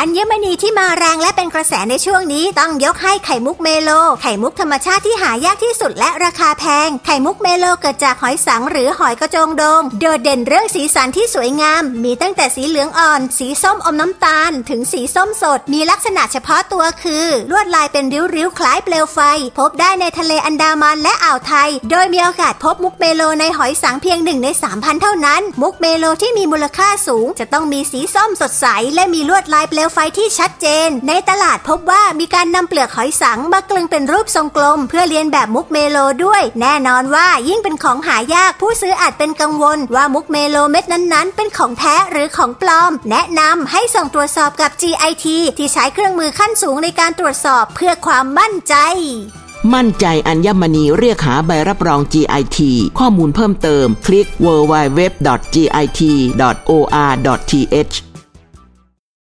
อัญมณีที่มาแรงและเป็นกระแสในช่วงนี้ต้องยกให้ไข่มุกเมโล ไข่มุกธรรมชาติที่หายากที่สุดและราคาแพง ไข่มุกเมโลเกิดจากหอยสังข์หรือหอยกระจงโดง โดดเด่นเรื่องสีสันที่สวยงาม มีตั้งแต่สีเหลืองอ่อน สีส้มอมน้ำตาล ถึงสีส้มสด มีลักษณะเฉพาะตัวคือ ลวดลายเป็นริ้วๆ คล้ายเปลวไฟ พบได้ในทะเลอันดามันและอ่าวไทย โดยมีโอกาสพบมุกเมโลในหอยสังข์เพียงหนึ่งใน3,000เท่านั้น มุกเมโลที่มีมูลค่าสูง จะต้องมีสีส้มสดใสและมีลวดลายเปลวไฟที่ชัดเจน ในตลาดพบว่ามีการนำเปลือกหอยสังข์มากลึงเป็นรูปทรงกลม เพื่อเลียนแบบมุกเมโลด้วย แน่นอนว่ายิ่งเป็นของหายากผู้ซื้ออาจเป็นกังวล ว่ามุกเมโลเม็ดนั้นๆ เป็นของแท้หรือของปลอม แนะนำให้ส่งตรวจสอบกับ GIT ที่ใช้เครื่องมือขั้นสูงในการตรวจสอบเพื่อความมั่นใจมั่นใจอัญมณีเรียกหาใบรับรอง GIT ข้อมูลเพิ่มเติม คลิก www.git.or.th